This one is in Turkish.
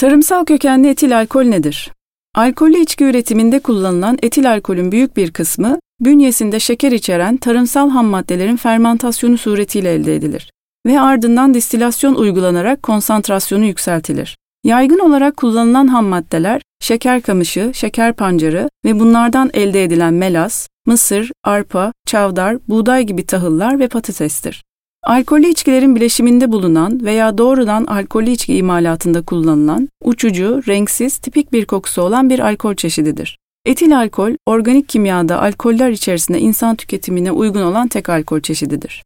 Tarımsal kökenli etil alkol nedir? Alkollü içki üretiminde kullanılan etil alkolün büyük bir kısmı, bünyesinde şeker içeren tarımsal ham maddelerin fermentasyonu suretiyle elde edilir ve ardından distilasyon uygulanarak konsantrasyonu yükseltilir. Yaygın olarak kullanılan ham maddeler şeker kamışı, şeker pancarı ve bunlardan elde edilen melas, mısır, arpa, çavdar, buğday gibi tahıllar ve patatestir. Alkollü içkilerin bileşiminde bulunan veya doğrudan alkollü içki imalatında kullanılan, uçucu, renksiz, tipik bir kokusu olan bir alkol çeşididir. Etil alkol, organik kimyada alkoller içerisinde insan tüketimine uygun olan tek alkol çeşididir.